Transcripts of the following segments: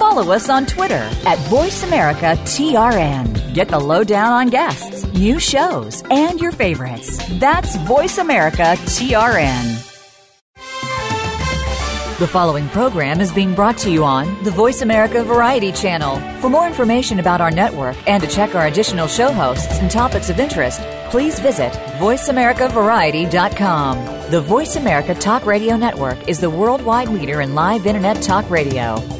follow us on Twitter at VoiceAmericaTRN. Get the lowdown on guests, new shows, and your favorites. That's VoiceAmericaTRN. The following program is being brought to you on the Voice America Variety Channel. For more information about our network and to check our additional show hosts and topics of interest, please visit VoiceAmericaVariety.com. The Voice America Talk Radio Network is the worldwide leader in live Internet talk radio.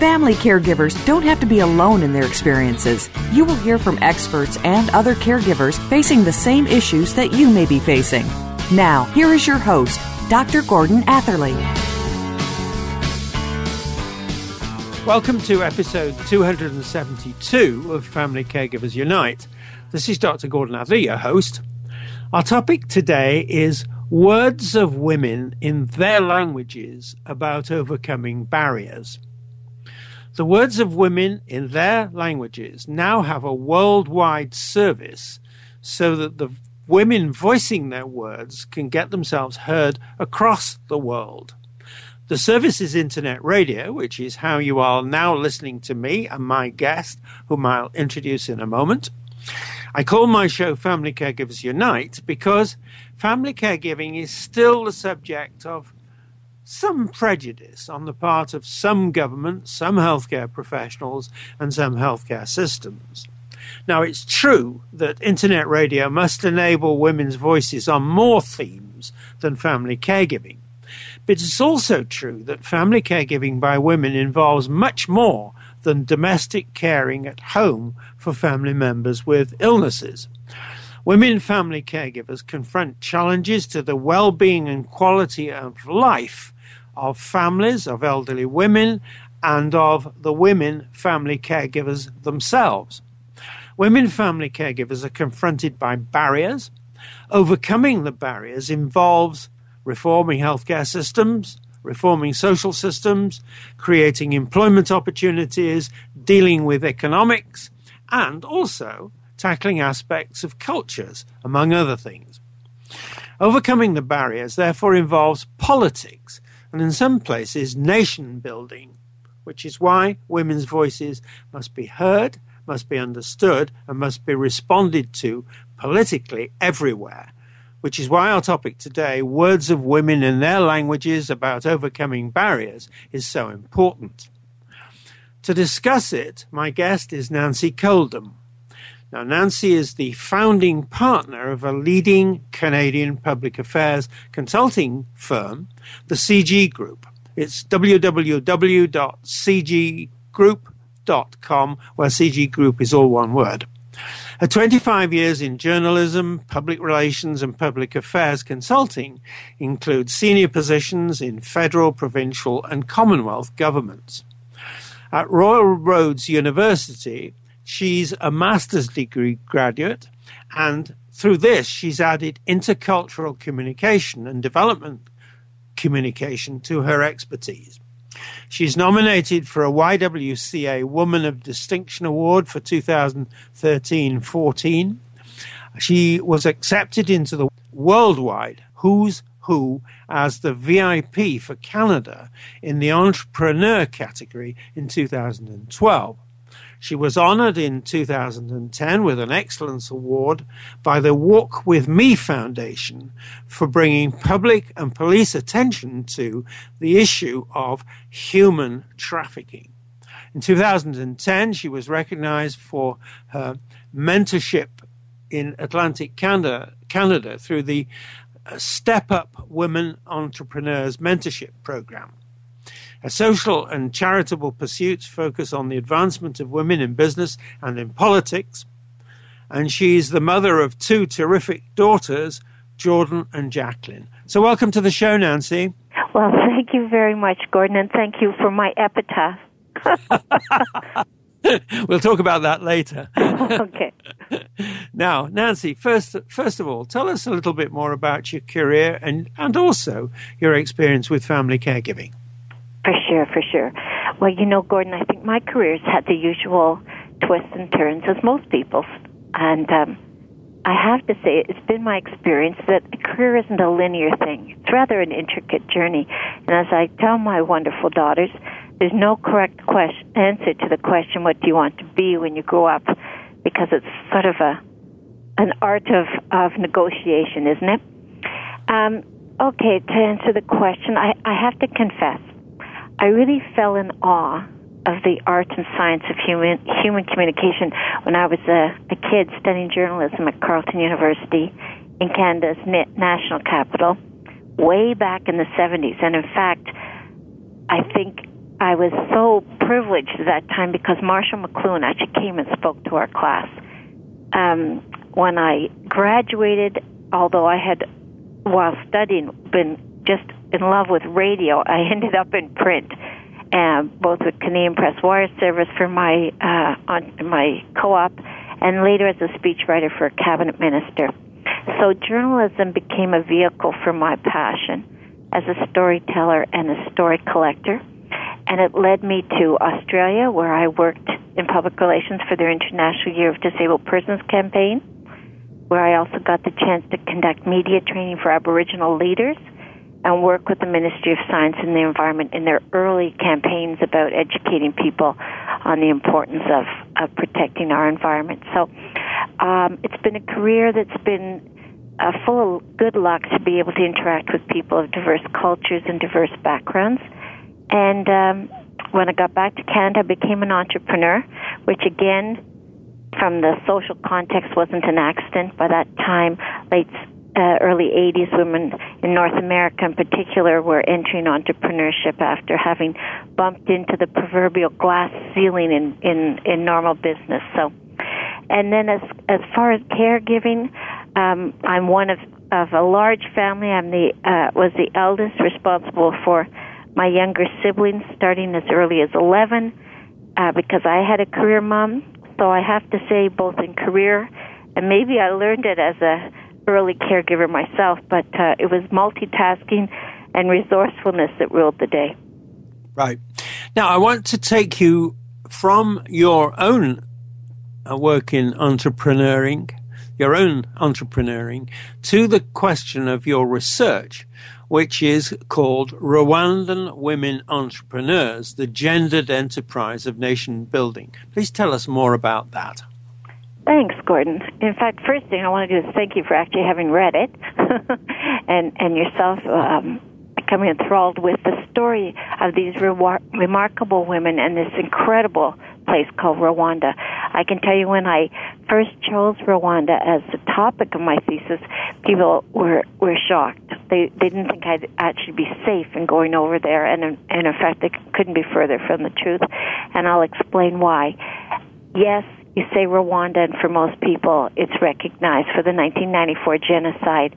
Family caregivers don't have to be alone in their experiences. You will hear from experts and other caregivers facing the same issues that you may be facing. Now, here is your host, Dr. Gordon Atherley. Welcome to episode 272 of Family Caregivers Unite. This is Dr. Gordon Atherley, your host. Our topic today is words of women in their languages about overcoming barriers. The words of women in their languages now have a worldwide service so that the women voicing their words can get themselves heard across the world. The service is internet radio, which is how you are now listening to me and my guest, whom I'll introduce in a moment. I call my show Family Caregivers Unite because family caregiving is still the subject of some prejudice on the part of some governments, some healthcare professionals, and some healthcare systems. Now, it's true that internet radio must enable women's voices on more themes than family caregiving. But it's also true that family caregiving by women involves much more than domestic caring at home for family members with illnesses. Women family caregivers confront challenges to the well being and quality of life of families, of elderly women, and of the women family caregivers themselves. Women family caregivers are confronted by barriers. Overcoming the barriers involves reforming healthcare systems, reforming social systems, creating employment opportunities, dealing with economics, and also tackling aspects of cultures, among other things. Overcoming the barriers therefore involves politics and in some places nation building, which is why women's voices must be heard, must be understood, and must be responded to politically everywhere which is why our topic today, Words of Women in Their Languages about Overcoming Barriers, is so important. To discuss it, my guest is Nancy Coldham. Now, Nancy is the founding partner of a leading Canadian public affairs consulting firm, the CG Group. It's www.cggroup.com, where CG Group is all one word. Her 25 years in journalism, public relations, and public affairs consulting include senior positions in federal, provincial, and Commonwealth governments. At Royal Roads University, she's a master's degree graduate, and through this, she's added intercultural communication and development communication to her expertise. She's nominated for a YWCA Woman of Distinction Award for 2013 14. She was accepted into the worldwide Who's Who as the VIP for Canada in the Entrepreneur category in 2012. She was honored in 2010 with an Excellence Award by the Walk With Me Foundation for bringing public and police attention to the issue of human trafficking. In 2010, she was recognized for her mentorship in Atlantic Canada, Canada through the Step Up Women Entrepreneurs Mentorship Program. Her social and charitable pursuits focus on the advancement of women in business and in politics. And she's the mother of two terrific daughters, Jordan and Jacqueline. So, welcome to the show, Nancy. Well, thank you very much, Gordon, and thank you for my epitaph. we'll talk about that later. okay. Now, Nancy, first first of all, tell us a little bit more about your career and and also your experience with family caregiving. For sure, for sure. Well, you know, Gordon, I think my career's had the usual twists and turns as most people's, and um, I have to say it's been my experience that a career isn't a linear thing. It's rather an intricate journey, and as I tell my wonderful daughters, there's no correct question, answer to the question, "What do you want to be when you grow up?" Because it's sort of a an art of of negotiation, isn't it? Um, okay, to answer the question, I, I have to confess, I really fell in awe of the art and science of human human communication when I was a, a kid studying journalism at Carleton University in Canada's national capital, way back in the 70s. And in fact, I think I was so privileged at that time because Marshall McLuhan actually came and spoke to our class. Um, when I graduated, although I had, while studying, been just in love with radio, I ended up in print, uh, both with Canadian Press Wire Service for my uh, on my co-op, and later as a speechwriter for a cabinet minister. So journalism became a vehicle for my passion as a storyteller and a story collector. And it led me to Australia, where I worked in public relations for their International Year of Disabled Persons campaign, where I also got the chance to conduct media training for Aboriginal leaders and work with the Ministry of Science and the Environment in their early campaigns about educating people on the importance of, of protecting our environment. So um, it's been a career that's been uh, full of good luck to be able to interact with people of diverse cultures and diverse backgrounds and um, when I got back to Canada, I became an entrepreneur, which again, from the social context, wasn't an accident. By that time, late uh, early 80s, women in North America in particular were entering entrepreneurship after having bumped into the proverbial glass ceiling in, in, in normal business. So, and then as as far as caregiving, um, I'm one of of a large family. I'm the uh, was the eldest, responsible for my younger siblings starting as early as 11 uh, because I had a career mom. So I have to say, both in career and maybe I learned it as a early caregiver myself, but uh, it was multitasking and resourcefulness that ruled the day. Right. Now, I want to take you from your own uh, work in entrepreneuring, your own entrepreneuring, to the question of your research which is called Rwandan Women Entrepreneurs, the Gendered Enterprise of Nation Building. Please tell us more about that. Thanks, Gordon. In fact, first thing I want to do is thank you for actually having read it, and and yourself um, becoming enthralled with the story of these re- remarkable women and this incredible place called Rwanda. I can tell you when I first chose Rwanda as the topic of my thesis, people were were shocked. They they didn't think I'd actually be safe in going over there, and in, and in fact, they couldn't be further from the truth. And I'll explain why. Yes, you say Rwanda, and for most people, it's recognized for the 1994 genocide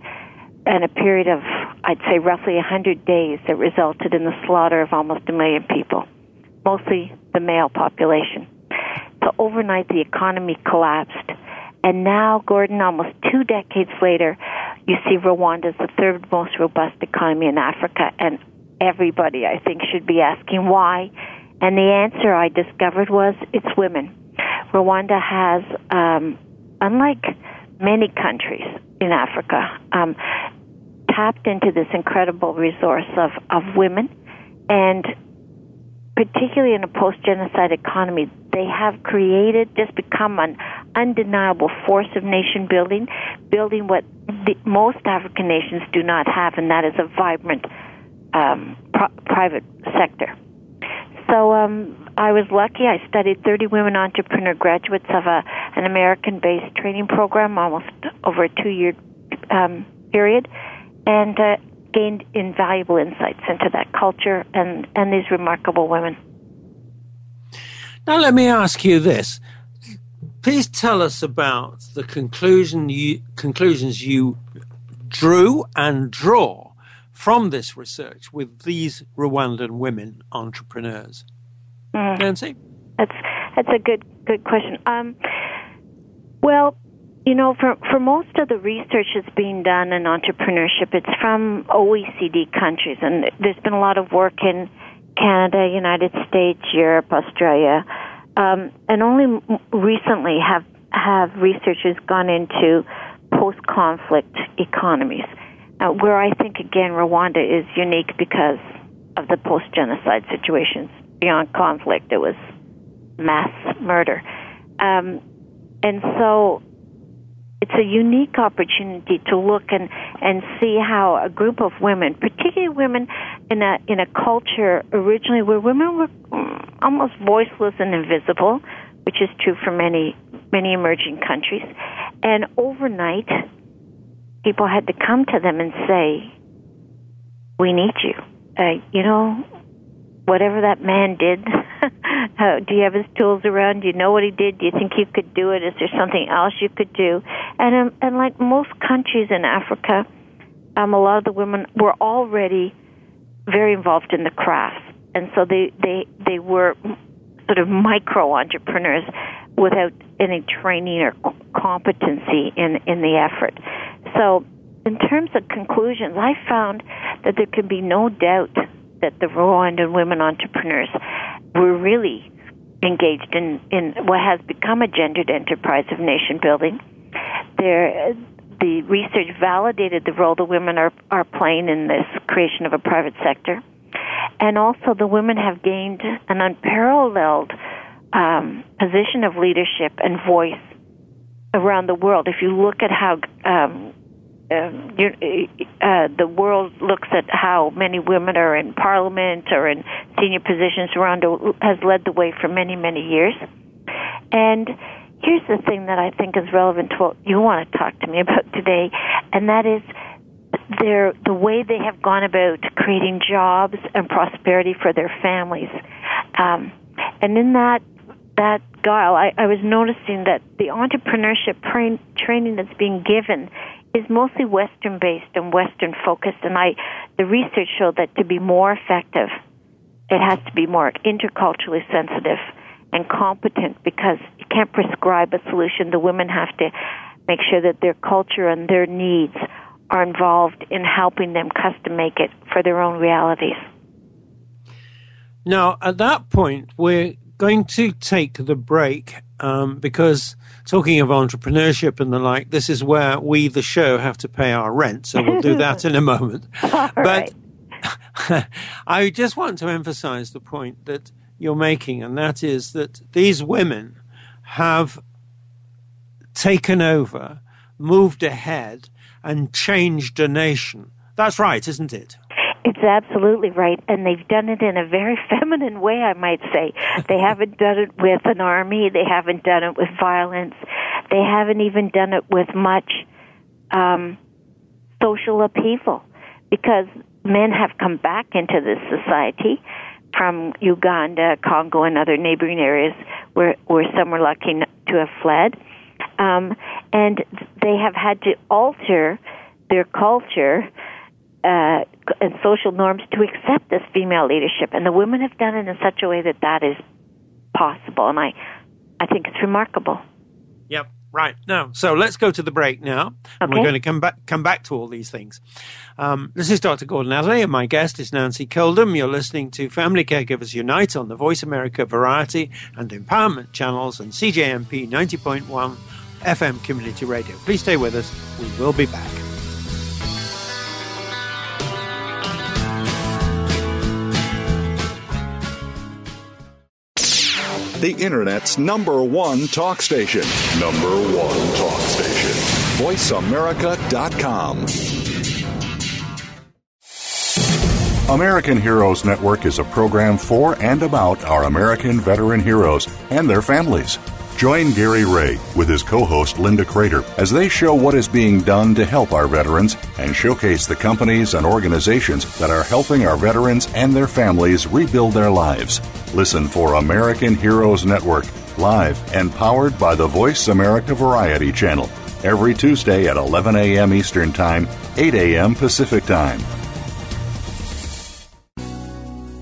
and a period of, I'd say, roughly 100 days that resulted in the slaughter of almost a million people, mostly the male population. So overnight, the economy collapsed. And now, Gordon, almost two decades later, you see Rwanda is the third most robust economy in Africa, and everybody, I think, should be asking why. And the answer I discovered was it's women. Rwanda has, um, unlike many countries in Africa, um, tapped into this incredible resource of, of women and particularly in a post genocide economy, they have created, just become an undeniable force of nation building, building what the, most African nations do not have, and that is a vibrant um, private sector. So um, I was lucky. I studied 30 women entrepreneur graduates of a, an American based training program, almost over a two year um, period, and uh, gained invaluable insights into that culture and, and these remarkable women. Now, let me ask you this. Please tell us about the conclusion you, conclusions you drew and draw from this research with these Rwandan women entrepreneurs. Mm. Nancy? That's, That's a good good question. Um, well, you know, for for most of the research that's being done in entrepreneurship, it's from OECD countries, and there's been a lot of work in Canada, United States, Europe, Australia, um, and only recently have have researchers gone into post conflict economies, uh, where I think again Rwanda is unique because of the post genocide situations beyond conflict. It was mass murder, um, and so it's a unique opportunity to look and and see how a group of women, particularly women in a in a culture originally where women were mm, almost voiceless and invisible, which is true for many many emerging countries, and overnight people had to come to them and say, "We need you." Uh, you know, whatever that man did, how, do you have his tools around? Do you know what he did? Do you think you could do it? Is there something else you could do? And um, and like most countries in Africa, um, a lot of the women were already very involved in the craft, and so they they they were sort of micro entrepreneurs without any training or competency in in the effort. So, in terms of conclusions, I found that there can be no doubt that the Rwandan women entrepreneurs were really engaged in, in what has become a gendered enterprise of nation building. There, the research validated the role the women are, are playing in this creation of a private sector. And also, the women have gained an unparalleled um, position of leadership and voice around the world. If you look at how um, um, uh, the world looks at how many women are in parliament or in senior positions. Rwanda has led the way for many, many years. And here's the thing that I think is relevant to what you want to talk to me about today, and that is their the way they have gone about creating jobs and prosperity for their families. Um, and in that that I, I was noticing that the entrepreneurship tra- training that's being given is mostly Western based and Western focused, and I the research showed that to be more effective, it has to be more interculturally sensitive and competent because you can't prescribe a solution. The women have to make sure that their culture and their needs are involved in helping them custom make it for their own realities. Now, at that point, we're going to take the break um, because talking of entrepreneurship and the like, this is where we, the show, have to pay our rent. So we'll do that in a moment. but I just want to emphasize the point that you're making, and that is that these women have taken over, moved ahead, and changed a nation. That's right, isn't it? It's absolutely right, and they've done it in a very feminine way, I might say. They haven't done it with an army, they haven't done it with violence, they haven't even done it with much um, social upheaval, because men have come back into this society from Uganda, Congo, and other neighboring areas where, where some were lucky to have fled. Um, and they have had to alter their culture uh, and social norms to accept this female leadership, and the women have done it in such a way that that is possible, and I, I think it's remarkable. Yep. Right. No. So let's go to the break now. And we're going to come back come back to all these things. Um, this is Dr. Gordon Atherley, and my guest is Nancy Coldham. You're listening to Family Caregivers Unite on the Voice America Variety and Empowerment channels and CJMP 90.1 FM Community Radio. Please stay with us. We will be back. The Internet's number one talk station. Number one talk station. VoiceAmerica.com. American Heroes Network is a program for and about our American veteran heroes and their families. Join Gary Ray with his co host Linda Crater as they show what is being done to help our veterans and showcase the companies and organizations that are helping our veterans and their families rebuild their lives. Listen for American Heroes Network, live and powered by the Voice America Variety Channel, every Tuesday at 11 a.m. Eastern Time, 8 a.m. Pacific Time.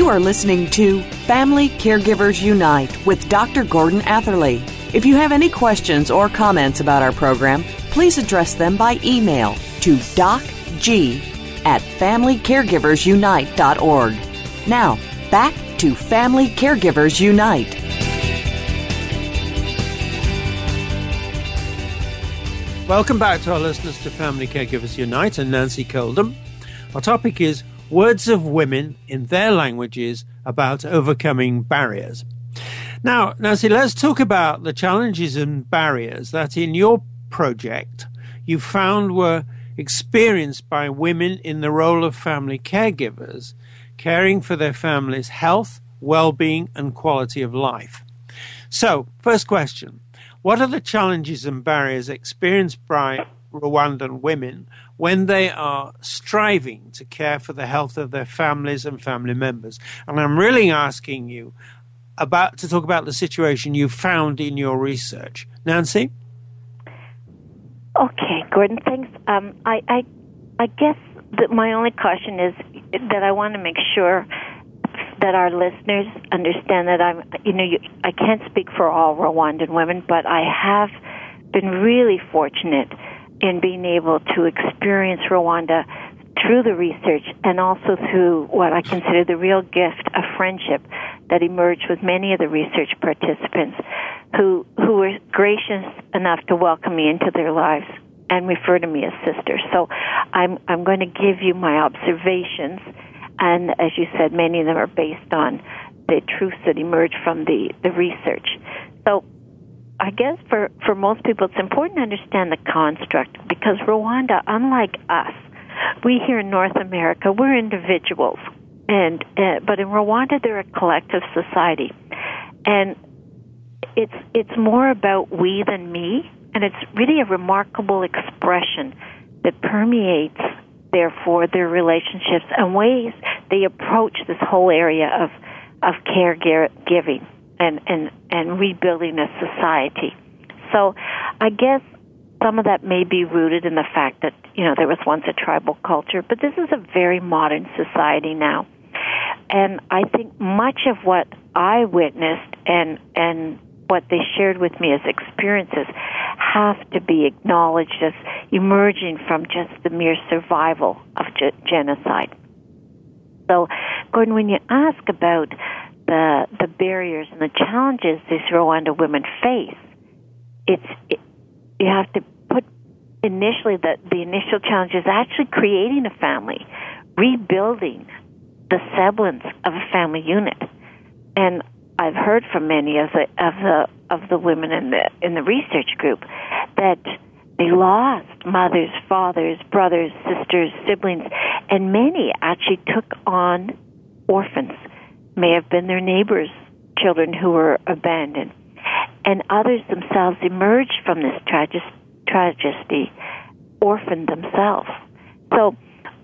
You are listening to Family Caregivers Unite with Dr. Gordon Atherley. If you have any questions or comments about our program, please address them by email to docg at familycaregiversunite.org. Now, back to Family Caregivers Unite. Welcome back to our listeners to Family Caregivers Unite and Nancy Coldham. Our topic is words of women in their languages about overcoming barriers. Now, Nancy, let's talk about the challenges and barriers that in your project you found were experienced by women in the role of family caregivers, caring for their family's health, well being, and quality of life. So, first question What are the challenges and barriers experienced by Rwandan women when they are striving to care for the health of their families and family members? And I'm really asking you about to talk about the situation you found in your research. Nancy? Okay, Gordon, thanks. Um, I, I, I guess that my only caution is that I want to make sure that our listeners understand that I'm, you know, you, I can't speak for all Rwandan women, but I have been really fortunate in being able to experience Rwanda through the research and also through what I consider the real gift of friendship that emerged with many of the research participants who who were gracious enough to welcome me into their lives and refer to me as sister. So I'm I'm going to give you my observations and as you said many of them are based on the truths that emerge from the the research. So I guess for for most people it's important to understand the construct because Rwanda unlike us we here in North America we're individuals. And uh, but in Rwanda they're a collective society. And it's it's more about we than me, and it's really a remarkable expression that permeates, therefore, their relationships and ways they approach this whole area of of caregiving and and and rebuilding a society. So, I guess some of that may be rooted in the fact that you know there was once a tribal culture, but this is a very modern society now. And I think much of what I witnessed and and what they shared with me as experiences have to be acknowledged as emerging from just the mere survival of ge- genocide. So, Gordon, when you ask about the the barriers and the challenges these Rwanda women face, it's it, you have to put initially that the initial challenge is actually creating a family, rebuilding the semblance of a family unit, and I've heard from many of the of the of the women in the in the research group that they lost mothers, fathers, brothers, sisters, siblings, and many actually took on orphans. May have been their neighbors' children who were abandoned, and others themselves emerged from this tragedy, tragedy orphaned themselves. So,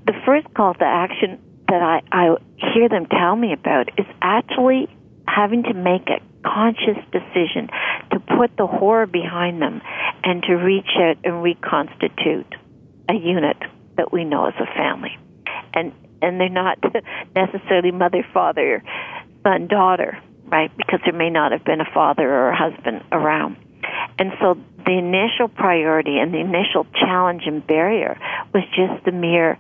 the first call to action that I, I hear them tell me about is actually having to make a conscious decision to put the horror behind them and to reach out and reconstitute a unit that we know as a family. And and they're not necessarily mother, father, son, daughter, right? Because there may not have been a father or a husband around. And so the initial priority and the initial challenge and barrier was just the mere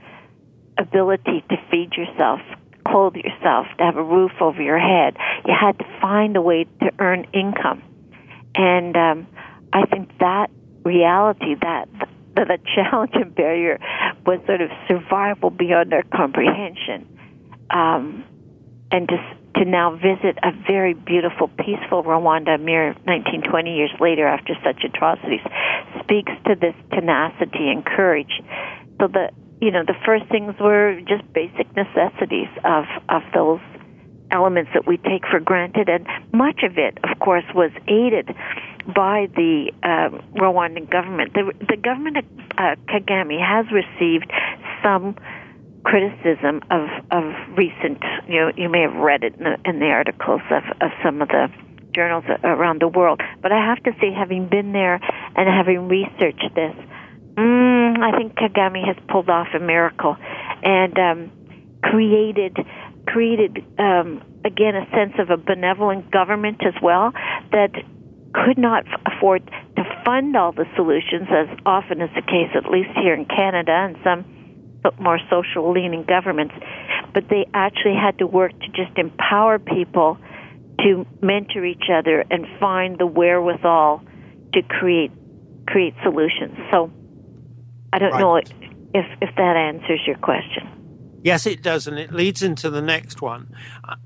ability to feed yourself, clothe yourself, to have a roof over your head. You had to find a way to earn income. And um, I think that reality, that the, the challenge and barrier was sort of survival beyond our comprehension. Um, and to, to now visit a very beautiful, peaceful Rwanda mere 19, 20 years later after such atrocities speaks to this tenacity and courage. So the you know the first things were just basic necessities of of those elements that we take for granted, and much of it, of course, was aided by the uh, Rwandan government. The, the government of uh, Kagame has received some criticism of of recent. You know, you may have read it in the, in the articles of, of some of the journals around the world. But I have to say, having been there and having researched this, mm, I think Kagame has pulled off a miracle and um, created created um, again a sense of a benevolent government as well that could not afford to fund all the solutions, as often is the case, at least here in Canada and some more social leaning governments. But they actually had to work to just empower people to mentor each other and find the wherewithal to create create solutions. So I don't right. know if if that answers your question. Yes, it does, and it leads into the next one.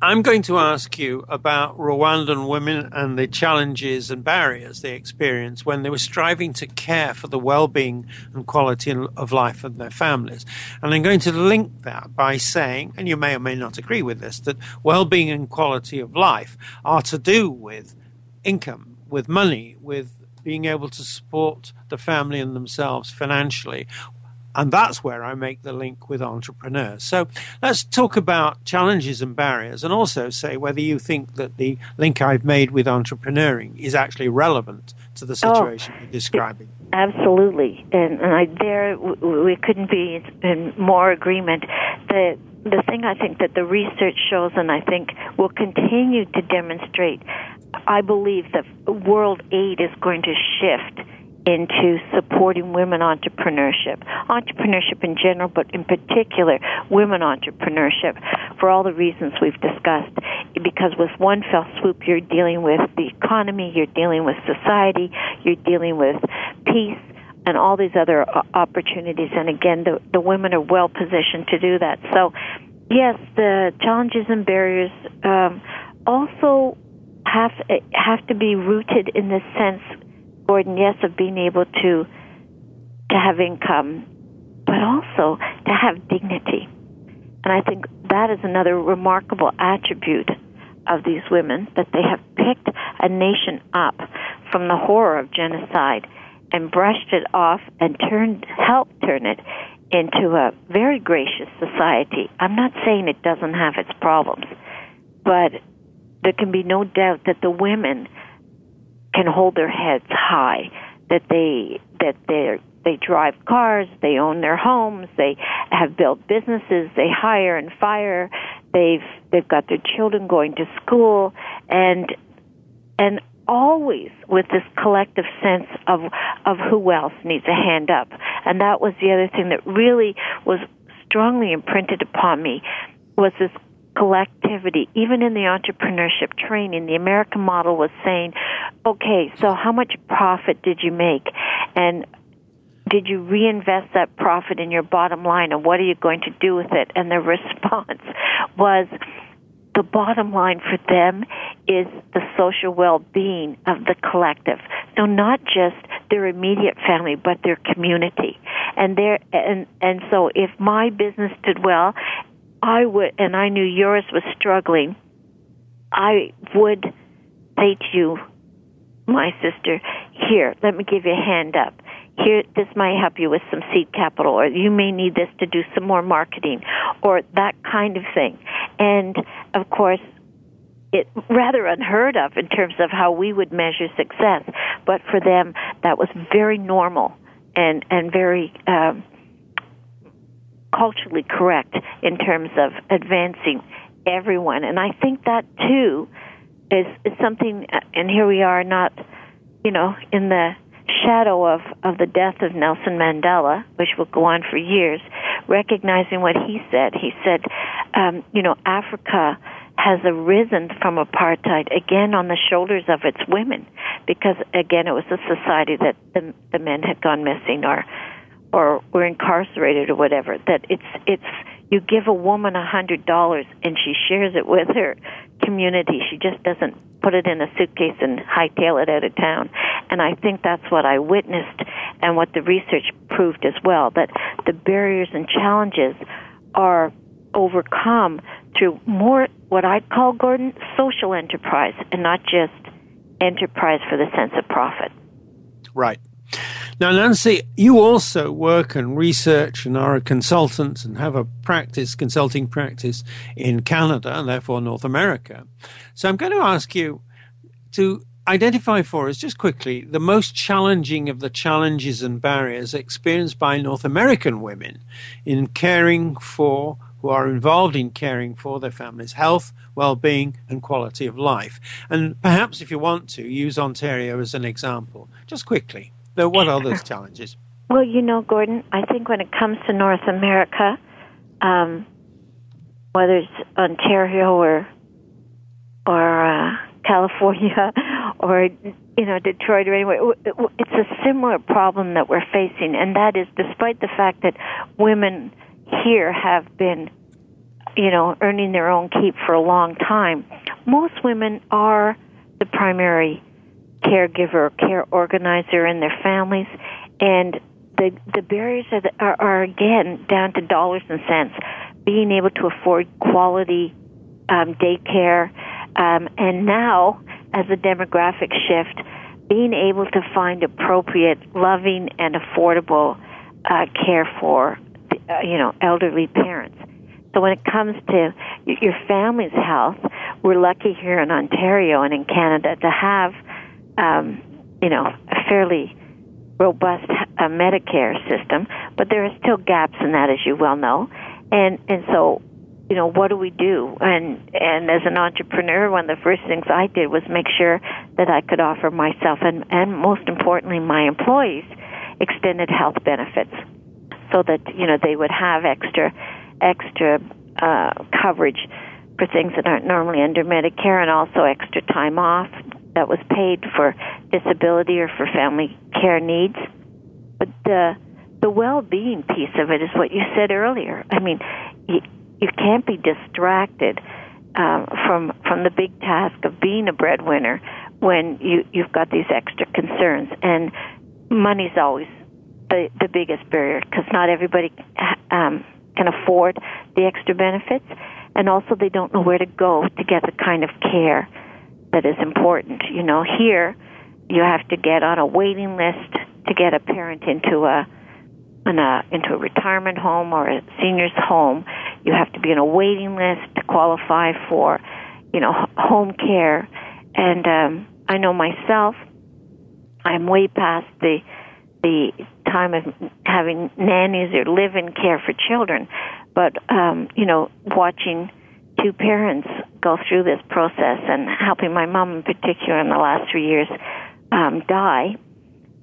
I'm going to ask you about Rwandan women and the challenges and barriers they experienced when they were striving to care for the well being and quality of life of their families. And I'm going to link that by saying, and you may or may not agree with this, that well being and quality of life are to do with income, with money, with being able to support the family and themselves financially and that's where I make the link with entrepreneurs. So let's talk about challenges and barriers and also say whether you think that the link I've made with entrepreneuring is actually relevant to the oh, situation oh, you're describing. Absolutely. And, and I, there we couldn't be in more agreement. The, the thing I think that the research shows, and I think will continue to demonstrate, I believe that world aid is going to shift into supporting women entrepreneurship, entrepreneurship in general, but in particular women entrepreneurship for all the reasons we've discussed. Because with one fell swoop, you're dealing with the economy, you're dealing with society, you're dealing with peace, and all these other opportunities. And again, the, the women are well positioned to do that. So, yes, the challenges and barriers um, also have have to be rooted in this sense Gordon, yes, of being able to to have income, but also to have dignity. And I think that is another remarkable attribute of these women that they have picked a nation up from the horror of genocide and brushed it off and turned helped turn it into a very gracious society. I'm not saying it doesn't have its problems, but there can be no doubt that the women can hold their heads high that they that they they drive cars, they own their homes, they have built businesses, they hire and fire, they've they've got their children going to school and and always with this collective sense of of who else needs a hand up. And that was the other thing that really was strongly imprinted upon me was this collectivity. Even in the entrepreneurship training, the American model was saying, okay, so how much profit did you make? And did you reinvest that profit in your bottom line and what are you going to do with it? And the response was the bottom line for them is the social well-being of the collective. So not just their immediate family, but their community. And there, and and so if my business did well I would, and I knew yours was struggling, I would say to you, my sister, here, let me give you a hand up. Here, this might help you with some seed capital, or you may need this to do some more marketing, or that kind of thing. And of course, it rather unheard of in terms of how we would measure success, but for them, that was very normal and and very um, culturally correct in terms of advancing everyone. And I think that too is, is something, and here we are not, you know, in the shadow of, of the death of Nelson Mandela, which will go on for years, recognizing what he said. He said, um, you know, Africa has arisen from apartheid again on the shoulders of its women because again it was a society that the, the men had gone missing or or we're incarcerated or whatever. That it's it's you give a woman a hundred dollars and she shares it with her community. She just doesn't put it in a suitcase and hightail it out of town. And I think that's what I witnessed and what the research proved as well that the barriers and challenges are overcome through more what I'd call Gordon social enterprise and not just enterprise for the sense of profit. Right. Now, Nancy, you also work and research and are a consultant and have a practice, consulting practice in Canada and therefore North America. So I'm going to ask you to identify for us just quickly the most challenging of the challenges and barriers experienced by North American women in caring for who are involved in caring for their family's health, well-being and quality of life. And perhaps if you want to use Ontario as an example, just quickly. So, what are those challenges? Well, you know, Gordon, I think when it comes to North America, um, whether it's Ontario or or uh, California or you know Detroit or anywhere, it's a similar problem that we're facing, and that is despite the fact that women here have been, you know, earning their own keep for a long time, most women are the primary caregiver, care organizer in their families, and the the barriers are, the, are, are again down to dollars and cents. Being able to afford quality um, daycare, um, and now as a demographic shift, being able to find appropriate, loving, and affordable uh, care for uh, you know elderly parents. So when it comes to your family's health, we're lucky here in Ontario and in Canada to have um, you know, a fairly robust uh, Medicare system, but there are still gaps in that, as you well know. And and so, you know, what do we do? And and as an entrepreneur, one of the first things I did was make sure that I could offer myself and and most importantly my employees extended health benefits, so that you know they would have extra extra uh, coverage for things that aren't normally under Medicare, and also extra time off, that was paid for disability or for family care needs. But the the well-being piece of it is what you said earlier. I mean, you, you can't be distracted uh, from from the big task of being a breadwinner when you you've got these extra concerns, and money's always the the biggest barrier because not everybody um, can afford the extra benefits, and also they don't know where to go to get the kind of care that is important. You know, here you have to get on a waiting list to get a parent into a in a into a retirement home or a senior's home. You have to be on a waiting list to qualify for, you know, home care. And um, I know myself, I'm way past the the time of having nannies or live-in care for children, but um, you know, watching two parents go through this process and helping my mom in particular in the last three years um, die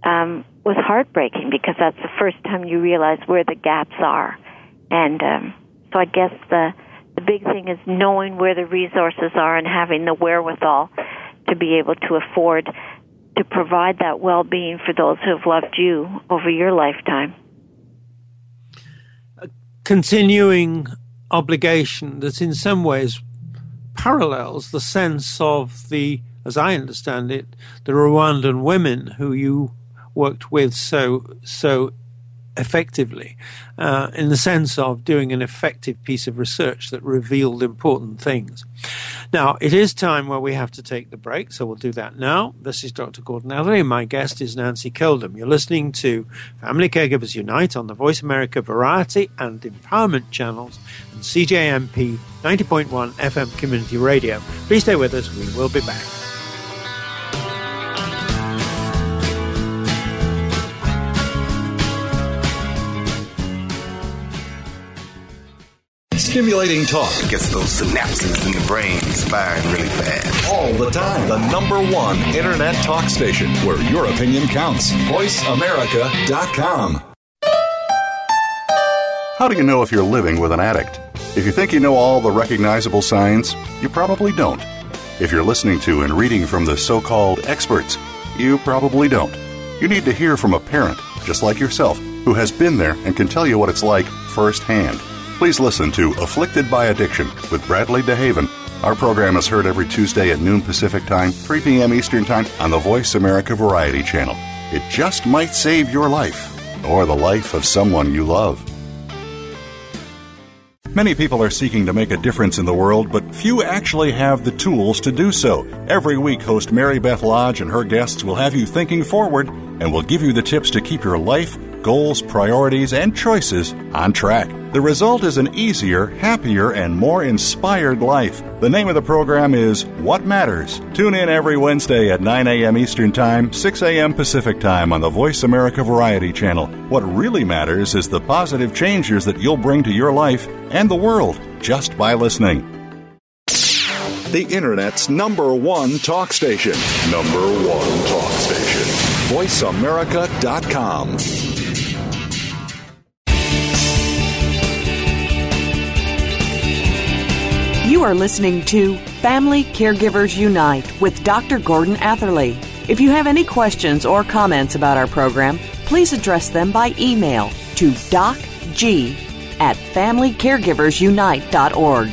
um, was heartbreaking because that's the first time you realize where the gaps are. And um, so I guess the the big thing is knowing where the resources are and having the wherewithal to be able to afford to provide that well-being for those who have loved you over your lifetime. Continuing obligation that in some ways parallels the sense of the, as I understand it, the Rwandan women who you worked with so so effectively, uh, in the sense of doing an effective piece of research that revealed important things. Now, it is time where we have to take the break, so we'll do that now. This is Dr. Gordon Atherley, and my guest is Nancy Coldham. You're listening to Family Caregivers Unite on the Voice America Variety and Empowerment channels and CJMP 90.1 FM Community Radio. Please stay with us, we will be back. Stimulating talk gets those synapses in the brain firing really fast. All the time. The number one internet talk station where your opinion counts. VoiceAmerica.com. How do you know if you're living with an addict? If you think you know all the recognizable signs, you probably don't. If you're listening to and reading from the so called experts, you probably don't. You need to hear from a parent, just like yourself who has been there and can tell you what it's like firsthand. Please listen to Afflicted by Addiction with Bradley DeHaven. Our program is heard every Tuesday at noon Pacific Time, 3 p.m. Eastern Time on the Voice America Variety Channel. It just might save your life or the life of someone you love. Many people are seeking to make a difference in the world, but few actually have the tools to do so. Every week, host Mary Beth Lodge and her guests will have you thinking forward and will give you the tips to keep your life, goals, priorities, and choices on track. The result is an easier, happier, and more inspired life. The name of the program is What Matters. Tune in every Wednesday at 9 a.m. Eastern Time, 6 a.m. Pacific Time on the Voice America Variety Channel. What really matters is the positive changes that you'll bring to your life and the world just by listening. The Internet's number one talk station. Number one talk station. VoiceAmerica.com. You are listening to Family Caregivers Unite with Dr. Gordon Atherley. If you have any questions or comments about our program, please address them by email to docg at familycaregiversunite.org.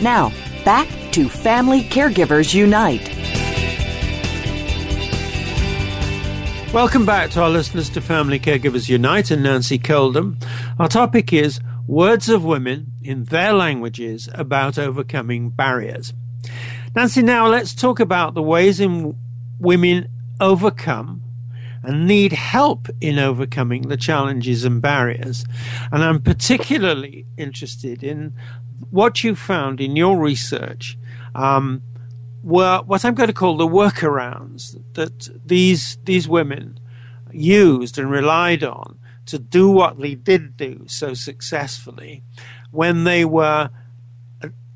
Now, back to Family Caregivers Unite. Welcome back to our listeners to Family Caregivers Unite and Nancy Coldham. Our topic is words of women in their languages about overcoming barriers. Nancy, now let's talk about the ways in women overcome and need help in overcoming the challenges and barriers. And I'm particularly interested in what you found in your research um, were what I'm going to call the workarounds that these these women used and relied on to do what they did do so successfully when they were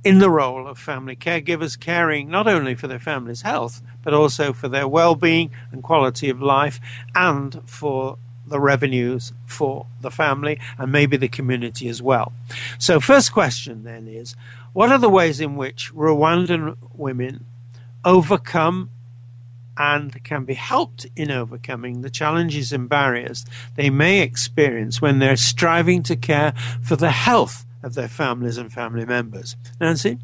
in the role of family caregivers, caring not only for their family's health, but also for their well being and quality of life, and for the revenues for the family and maybe the community as well. So, first question then is what are the ways in which Rwandan women overcome and can be helped in overcoming the challenges and barriers they may experience when they're striving to care for the health of their families and family members. Nancy?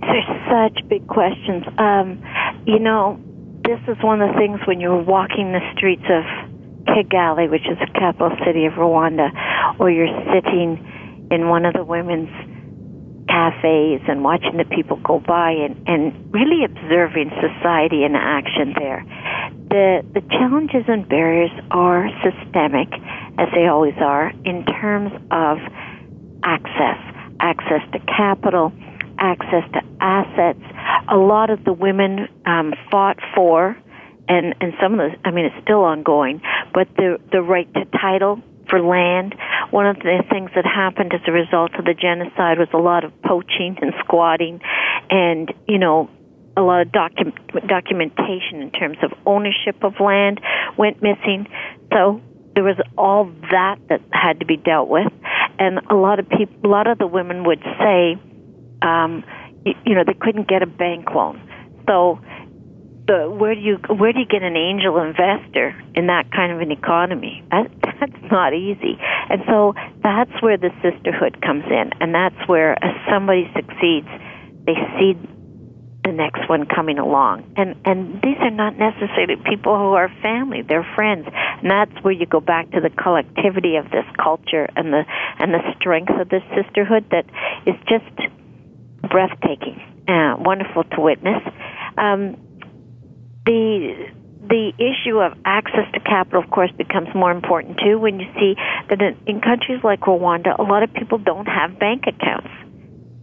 There's such big questions. Um, you know, this is one of the things when you're walking the streets of Kigali, which is the capital city of Rwanda, or you're sitting in one of the women's cafes and watching the people go by and, and really observing society in action there. The the challenges and barriers are systemic, as they always are, in terms of access, access to capital, access to assets. A lot of the women um, fought for, and and some of the, I mean, it's still ongoing, but the the right to title for land. One of the things that happened as a result of the genocide was a lot of poaching and squatting, and you know. A lot of docu- documentation in terms of ownership of land went missing. So there was all that that had to be dealt with, and a lot of people, a lot of the women would say, um, you, you know, they couldn't get a bank loan. So, the where do you where do you get an angel investor in that kind of an economy? That, that's not easy, and so that's where the sisterhood comes in, and that's where as somebody succeeds, they see the next one coming along. And and these are not necessarily people who are family; they're friends. And that's where you go back to the collectivity of this culture and the and the strength of this sisterhood that is just breathtaking, uh, wonderful to witness. Um, the the issue of access to capital, of course, becomes more important too when you see that in, in countries like Rwanda, a lot of people don't have bank accounts.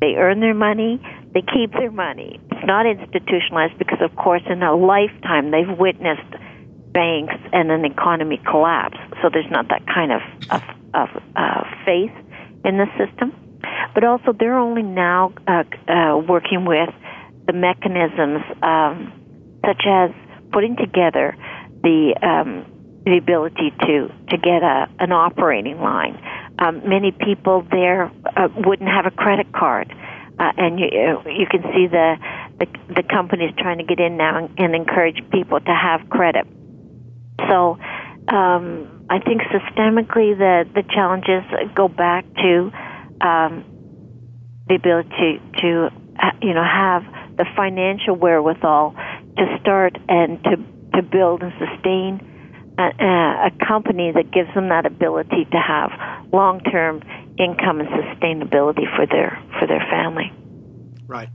They earn their money, they keep their money. It's not institutionalized because, of course, in a lifetime they've witnessed banks and an economy collapse. So there's not that kind of of, of uh, faith in the system. But also, they're only now uh, uh, working with the mechanisms um, such as putting together the um, the ability to to get a an operating line. Um, many people there uh, wouldn't have a credit card, uh, and you uh, you can see the, the the companies trying to get in now and, and encourage people to have credit. So. Um, I think systemically the the challenges go back to um, the ability to uh, you know have the financial wherewithal to start and to to build and sustain a, a company that gives them that ability to have long term income and sustainability for their for their family. Right.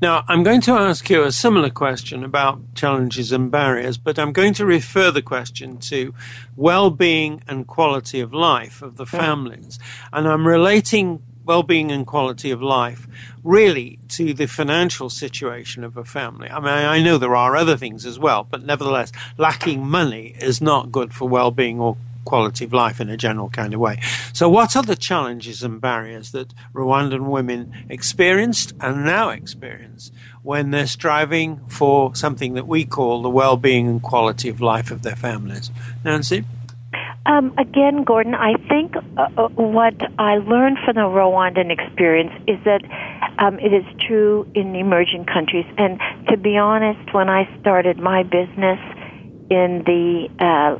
Now, I'm going to ask you a similar question about challenges and barriers, but I'm going to refer the question to well being and quality of life of the families. And I'm relating well being and quality of life really to the financial situation of a family. I mean, I know there are other things as well, but nevertheless, lacking money is not good for well being or quality of life in a general kind of way. So, what are the challenges and barriers that Rwandan women experienced and now experience when they're striving for something that we call the well being and quality of life of their families? Nancy? Um, again, Gordon, I think uh, uh, what I learned from the Rwandan experience is that um, it is true in emerging countries. And to be honest, when I started my business in the uh,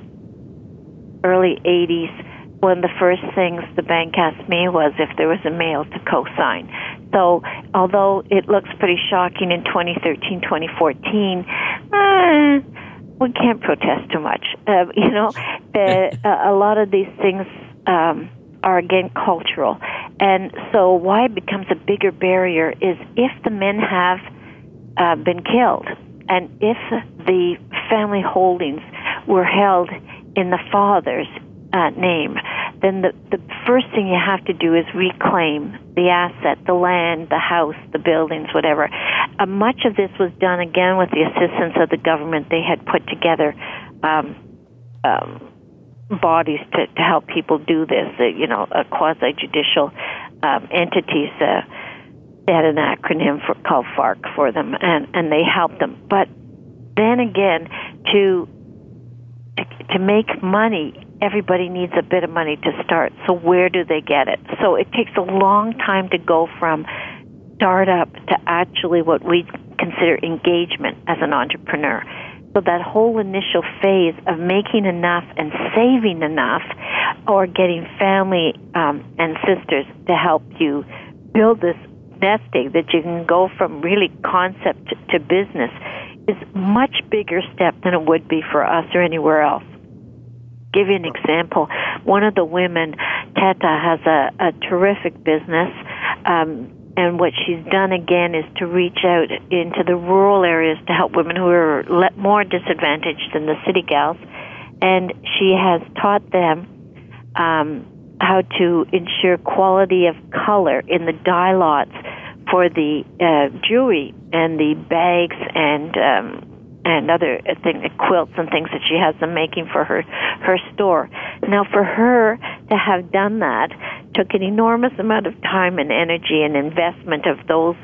early 80s, one of the first things the bank asked me was if there was a male to co-sign. So, although it looks pretty shocking in 2013, 2014, uh, we can't protest too much. Uh, you know, the, uh, a lot of these things um, are again cultural, and so why it becomes a bigger barrier is if the men have uh, been killed, and if the family holdings were held in the father's uh, name, then the, the first thing you have to do is reclaim the asset, the land, the house, the buildings, whatever. Uh, much of this was done again with the assistance of the government. They had put together um, um, bodies to, to help people do this, uh, you know, uh, quasi judicial um, entities. Uh, they had an acronym for called FARC for them, and, and they helped them. But then again, to to make money, everybody needs a bit of money to start. So where do they get it? So it takes a long time to go from startup to actually what we consider engagement as an entrepreneur. So that whole initial phase of making enough and saving enough, or getting family um, and sisters to help you build this nest egg that you can go from really concept to business, is much bigger step than it would be for us or anywhere else give you an example. One of the women, Teta, has a, a terrific business. Um, and what she's done again is to reach out into the rural areas to help women who are more disadvantaged than the city gals. And she has taught them um, how to ensure quality of color in the dye lots for the uh, jewelry and the bags and um, and other thing, quilts and things that she has them making for her her store. Now, for her to have done that took an enormous amount of time and energy and investment of those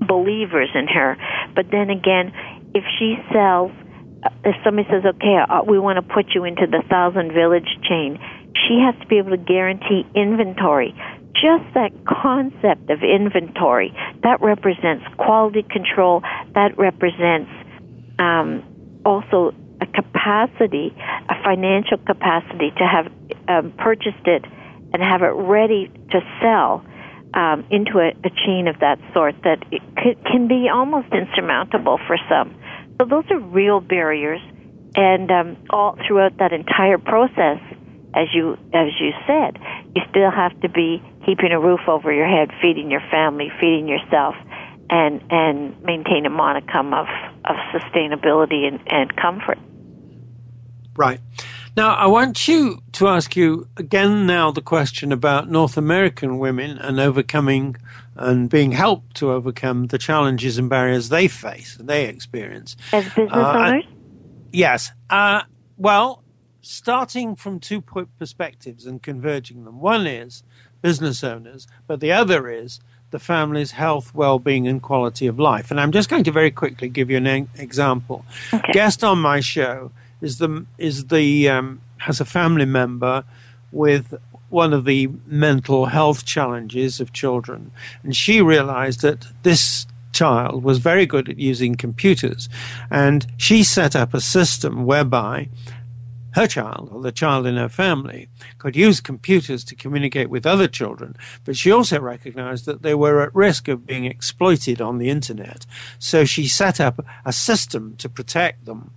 believers in her. But then again, if she sells, uh, if somebody says, "Okay, uh, we want to put you into the Thousand Village chain," she has to be able to guarantee inventory just that concept of inventory that represents quality control that represents um, also a capacity, a financial capacity to have um, purchased it and have it ready to sell um, into a, a chain of that sort that it could, can be almost insurmountable for some. So those are real barriers, and um, all throughout that entire process, as you as you said, you still have to be keeping a roof over your head, feeding your family, feeding yourself, and and maintain a modicum of, of sustainability and, and comfort. Right. Now, I want you to ask you again now the question about North American women and overcoming and being helped to overcome the challenges and barriers they face, and they experience. As business uh, owners? yes. Uh, well, starting from two perspectives and converging them. One is business owners, but the other is the family's health, well-being, and quality of life. And I'm just going to very quickly give you an example. Okay. Guest on my show is the is the um, has a family member with one of the mental health challenges of children, and she realized that this child was very good at using computers, and she set up a system whereby her child or the child in her family could use computers to communicate with other children, but she also recognized that they were at risk of being exploited on the internet. So she set up a system to protect them.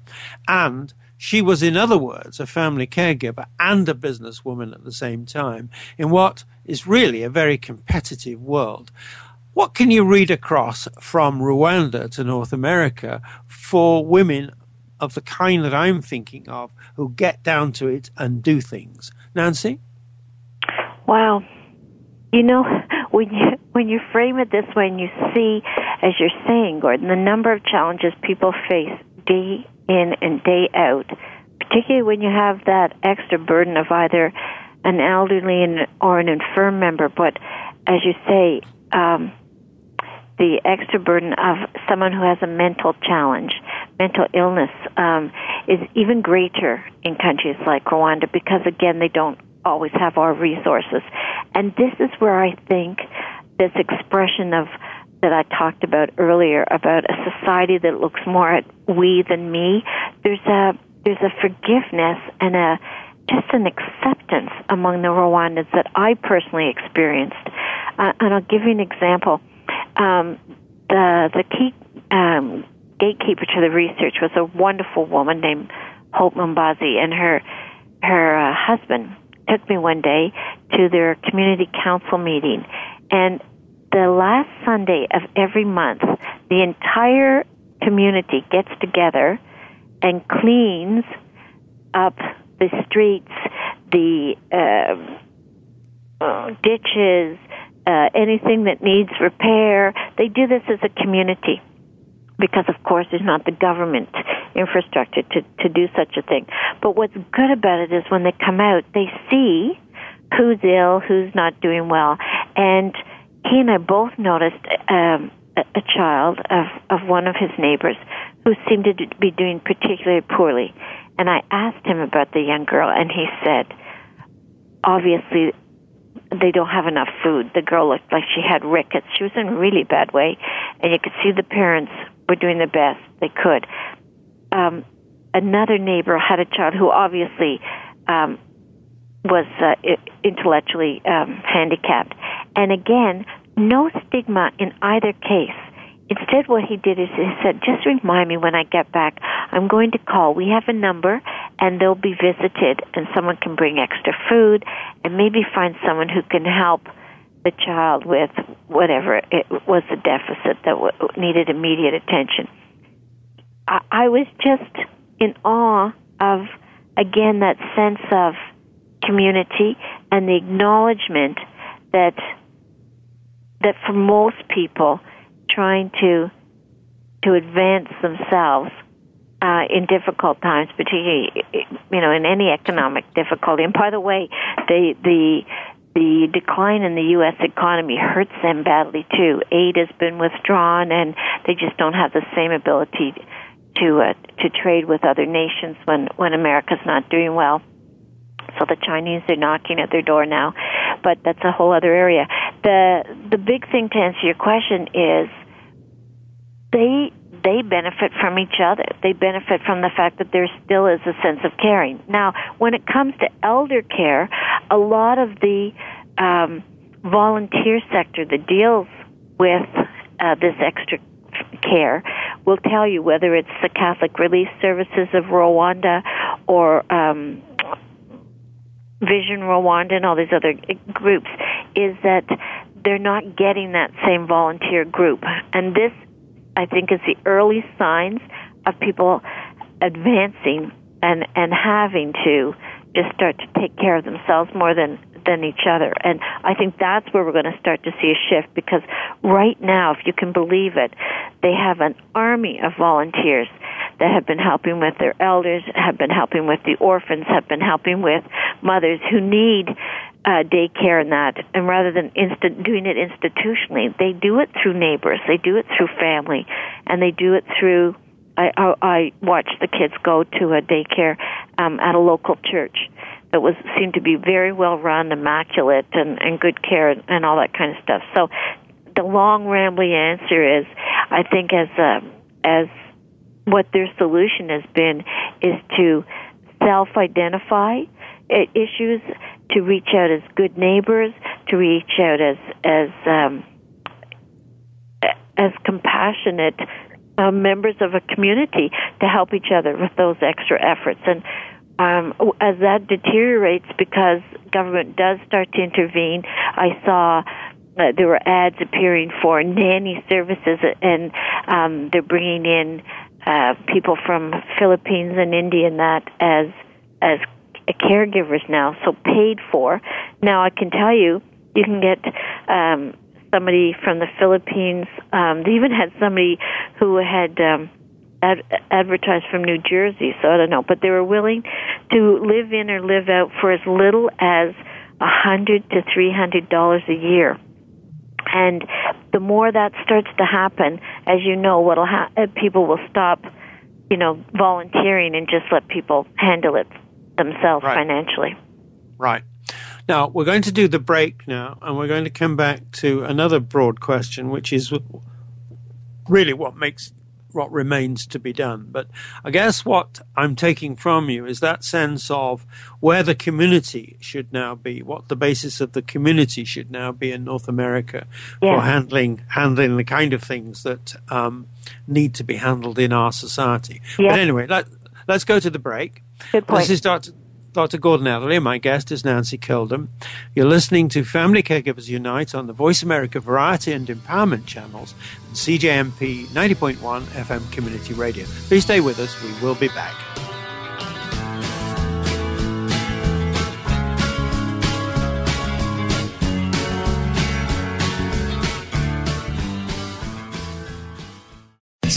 And she was, in other words, a family caregiver and a businesswoman at the same time in what is really a very competitive world. What can you read across from Rwanda to North America for women of the kind that I'm thinking of who get down to it and do things. Nancy? Wow. You know, when you when you frame it this way and you see, as you're saying, Gordon, the number of challenges people face day in and day out, particularly when you have that extra burden of either an elderly or an infirm member, but as you say, um, the extra burden of someone who has a mental challenge, mental illness, um, is even greater in countries like Rwanda because, again, they don't always have our resources. And this is where I think this expression of that I talked about earlier about a society that looks more at we than me. There's a there's a forgiveness and a just an acceptance among the Rwandans that I personally experienced. Uh, and I'll give you an example um, the the key um, gatekeeper to the research was a wonderful woman named Hope Mumbazi, and her her uh, husband took me one day to their community council meeting, and the last Sunday of every month, the entire community gets together and cleans up the streets, the uh, uh, ditches, uh, anything that needs repair. They do this as a community because, of course, there's not the government infrastructure to, to do such a thing. But what's good about it is when they come out, they see who's ill, who's not doing well. And he and I both noticed um, a, child of, of one of his neighbors who seemed to be doing particularly poorly. And I asked him about the young girl, and he said, obviously, they don't have enough food. The girl looked like she had rickets. She was in a really bad way, and you could see the parents were doing the best they could. Um, another neighbor had a child who obviously um, was uh, intellectually um, handicapped, and again, no stigma in either case. Instead, what he did is he said, just remind me when I get back. I'm going to call. We have a number, and they'll be visited, and someone can bring extra food, and maybe find someone who can help the child with whatever it was the deficit that w- needed immediate attention. I, I was just in awe of, again, that sense of community and the acknowledgement that that for most people trying to to advance themselves uh, in difficult times, particularly you know in any economic difficulty. And by the way, the the the decline in the U.S. economy hurts them badly too. Aid has been withdrawn, and they just don't have the same ability to uh, to trade with other nations when when America's not doing well. So the Chinese are knocking at their door now, but that's a whole other area. The the big thing to answer your question is they they benefit from each other. They benefit from the fact that there still is a sense of caring. Now, when it comes to elder care, a lot of the um, volunteer sector that deals with uh, this extra care will tell you whether it's the Catholic Relief Services of Rwanda or um, Vision Rwanda and all these other groups, is that they're not getting that same volunteer group. And this I think is the early signs of people advancing and and having to just start to take care of themselves more than than each other. And I think that's where we're going to start to see a shift because right now, if you can believe it, they have an army of volunteers that have been helping with their elders, have been helping with the orphans, have been helping with mothers who need uh, daycare and that, and rather than insta- doing it institutionally, they do it through neighbors, they do it through family, and they do it through. I, I, I watch the kids go to a daycare um, at a local church that was seemed to be very well run, immaculate, and, and good care, and, and all that kind of stuff. So, the long rambly answer is, I think as a, as what their solution has been is to self-identify issues, to reach out as good neighbors, to reach out as as um, as compassionate uh, members of a community to help each other with those extra efforts. And um, as that deteriorates, because government does start to intervene, I saw. Uh, there were ads appearing for nanny services, and um, they're bringing in uh, people from Philippines and India and that as as caregivers now, so paid for. Now I can tell you, you can get um, somebody from the Philippines. Um, they even had somebody who had um, ad- advertised from New Jersey, so I don't know, but they were willing to live in or live out for as little as a hundred to three hundred dollars a year. And the more that starts to happen, as you know, what'll ha- uh, people will stop, you know, volunteering and just let people handle it themselves right. financially. Right. Now, we're going to do the break now, and we're going to come back to another broad question, which is really what makes what remains to be done. But I guess what I'm taking from you is that sense of where the community should now be, what the basis of the community should now be in North America yeah. for handling handling the kind of things that um, need to be handled in our society. Yeah. But anyway, let, let's go to the break. Good point. This is Dr. Dr. Gordon Atherley. My guest is Nancy Coldham. You're listening to Family Caregivers Unite on the Voice America Variety and Empowerment channels and CJMP 90.1 FM Community Radio. Please stay with us. We will be back.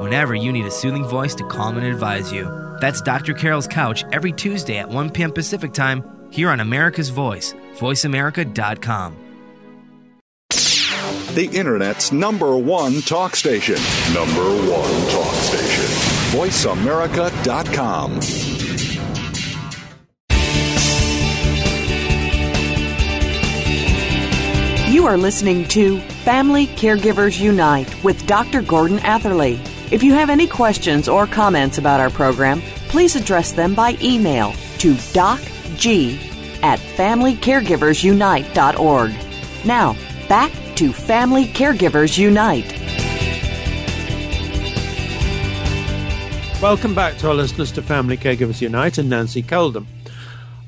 whenever you need a soothing voice to calm and advise you. That's Dr. Carol's Couch every Tuesday at 1 p.m. Pacific Time here on America's Voice, voiceamerica.com. The Internet's number one talk station. Number one talk station. VoiceAmerica.com. You are listening to Family Caregivers Unite with Dr. Gordon Atherley. If you have any questions or comments about our program, please address them by email to docg at familycaregiversunite.org. Now, back to Family Caregivers Unite. Welcome back to our listeners to Family Caregivers Unite and Nancy Coldham.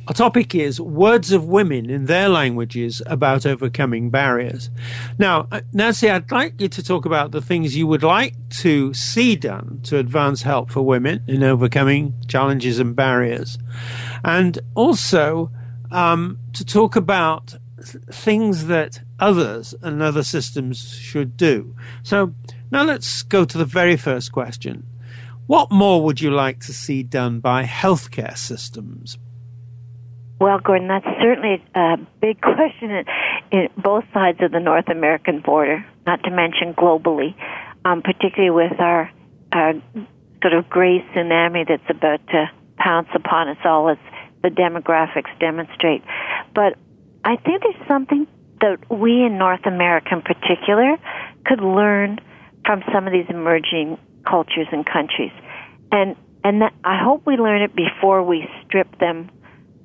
Our topic is words of women in their languages about overcoming barriers. Now, uh, Nancy, I'd like you to talk about the things you would like to see done to advance help for women in overcoming challenges and barriers. And also um, to talk about things that others and other systems should do. So now let's go to the very first question. What more would you like to see done by healthcare systems? Well, Gordon, that's certainly a big question in, in both sides of the North American border, not to mention globally, um, particularly with our, our sort of gray tsunami that's about to pounce upon us all as the demographics demonstrate. But I think there's something that we in North America in particular could learn from some of these emerging cultures and countries. And and that, I hope we learn it before we strip them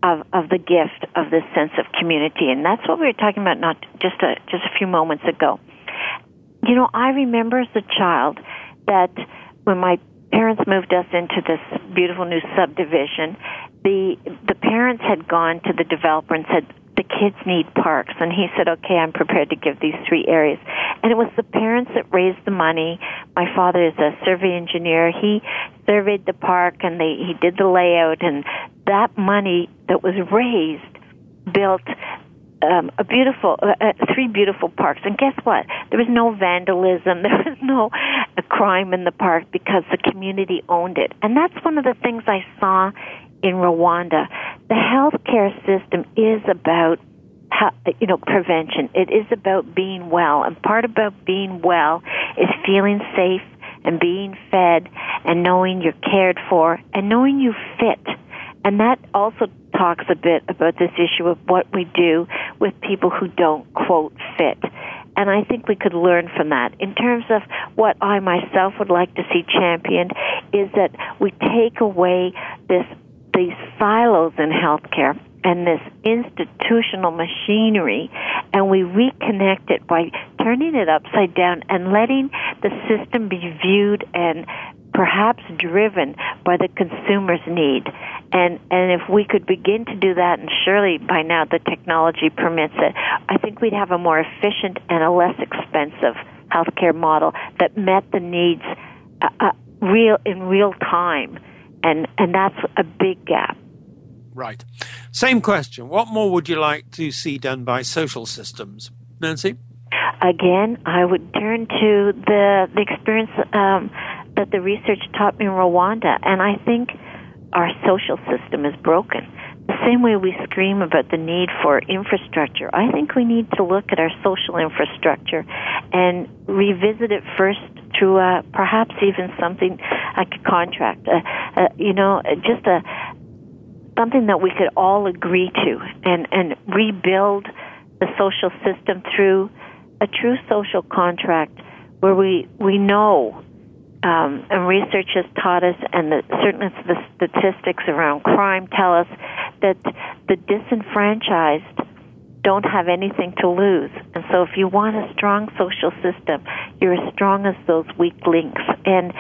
of, of the gift of this sense of community. And that's what we were talking about not just a, just a few moments ago. you know, I remember as a child that when my parents moved us into this beautiful new subdivision, the the parents had gone to the developer and said the kids need parks and he said okay i'm prepared to give these three areas and it was the parents that raised the money my father is a survey engineer he surveyed the park and they he did the layout and that money that was raised built um, a beautiful, uh, uh, three beautiful parks. And guess what? There was no vandalism. There was no uh, crime in the park because the community owned it. And that's one of the things I saw in Rwanda. The healthcare system is about you know prevention. It is about being well, and part about being well is feeling safe and being fed and knowing you're cared for and knowing you fit. And that also talks a bit about this issue of what we do with people who don't quote fit. And I think we could learn from that. In terms of what I myself would like to see championed is that we take away this these silos in healthcare and this institutional machinery and we reconnect it by turning it upside down and letting the system be viewed and perhaps driven by the consumer's need. And and if we could begin to do that, and surely by now the technology permits it, I think we'd have a more efficient and a less expensive healthcare model that met the needs uh, uh, real in real time, and and that's a big gap. Right. Same question. What more would you like to see done by social systems, Nancy? Again, I would turn to the the experience um, that the research taught me in Rwanda, and I think our social system is broken. The same way we scream about the need for infrastructure, I think we need to look at our social infrastructure and revisit it first through uh, perhaps even something like a contract. Uh, uh, you know, just a something that we could all agree to and and rebuild the social system through a true social contract where we we know um, and research has taught us, and the, certainly the statistics around crime tell us that the disenfranchised don't have anything to lose. And so, if you want a strong social system, you're as strong as those weak links. And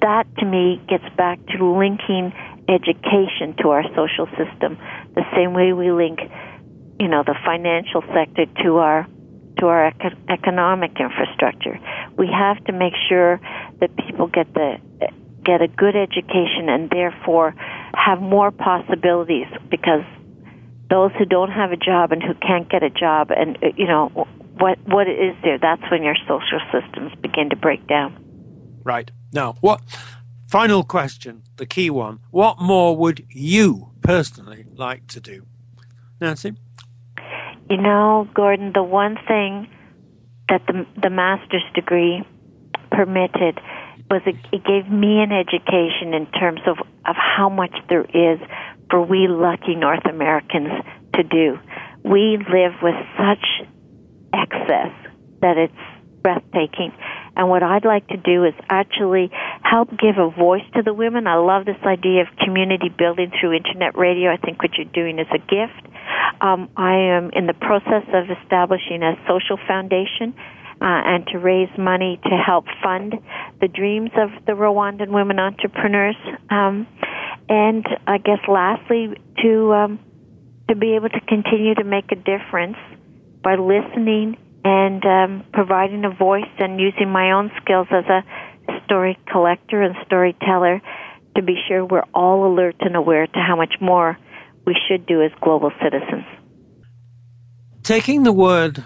that, to me, gets back to linking education to our social system, the same way we link, you know, the financial sector to our to our econ- economic infrastructure. We have to make sure that people get the get a good education and therefore have more possibilities because those who don't have a job and who can't get a job and you know what what is there? That's when your social systems begin to break down. Right. Now what final question the key one. What more would you personally like to do? Nancy you know, Gordon, the one thing that the the master's degree permitted was it, it gave me an education in terms of of how much there is for we lucky North Americans to do. We live with such excess that it's breathtaking. And what I'd like to do is actually help give a voice to the women. I love this idea of community building through internet radio. I think what you're doing is a gift. Um, I am in the process of establishing a social foundation uh, and to raise money to help fund the dreams of the Rwandan women entrepreneurs. Um, and I guess lastly, to um, to be able to continue to make a difference by listening and um, providing a voice and using my own skills as a story collector and storyteller to be sure we're all alert and aware to how much more we should do as global citizens. Taking the word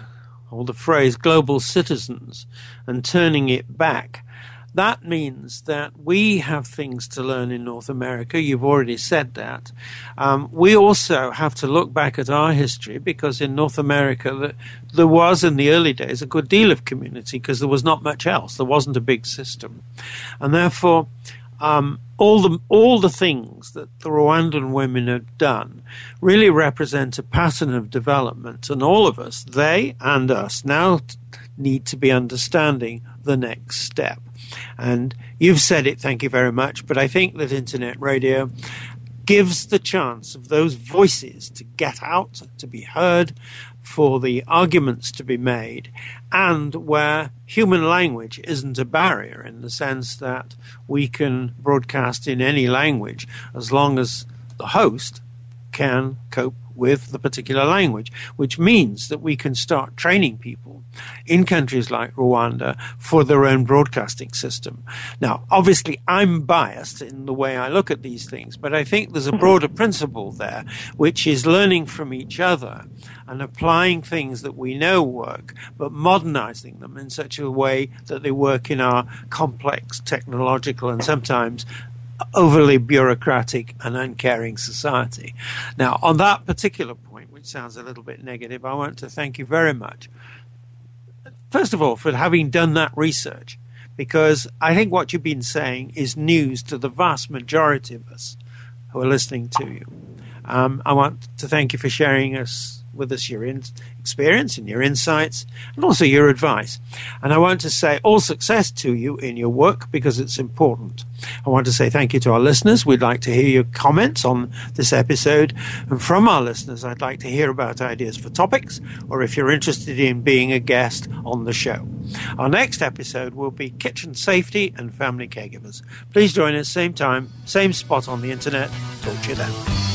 or the phrase global citizens and turning it back, that means that we have things to learn in North America. You've already said that. Um, we also have to look back at our history because in North America, there was in the early days a good deal of community because there was not much else. There wasn't a big system. And therefore, um, all the all the things that the Rwandan women have done really represent a pattern of development, and all of us, they and us, now need to be understanding the next step. And you've said it, thank you very much. But I think that internet radio gives the chance of those voices to get out, to be heard, for the arguments to be made and where human language isn't a barrier in the sense that we can broadcast in any language as long as the host can cope with the particular language, which means that we can start training people in countries like Rwanda for their own broadcasting system. Now, obviously, I'm biased in the way I look at these things, but I think there's a broader principle there, which is learning from each other and applying things that we know work, but modernizing them in such a way that they work in our complex technological and sometimes overly bureaucratic and uncaring society. Now, on that particular point, which sounds a little bit negative, I want to thank you very much. First of all, for having done that research, because I think what you've been saying is news to the vast majority of us who are listening to you. Um, I want to thank you for sharing us with us your in- experience and your insights and also your advice. And I want to say all success to you in your work because it's important. I want to say thank you to our listeners. We'd like to hear your comments on this episode. And from our listeners, I'd like to hear about ideas for topics or if you're interested in being a guest on the show. Our next episode will be kitchen safety and family caregivers. Please join us same time, same spot on the internet. Talk to you then.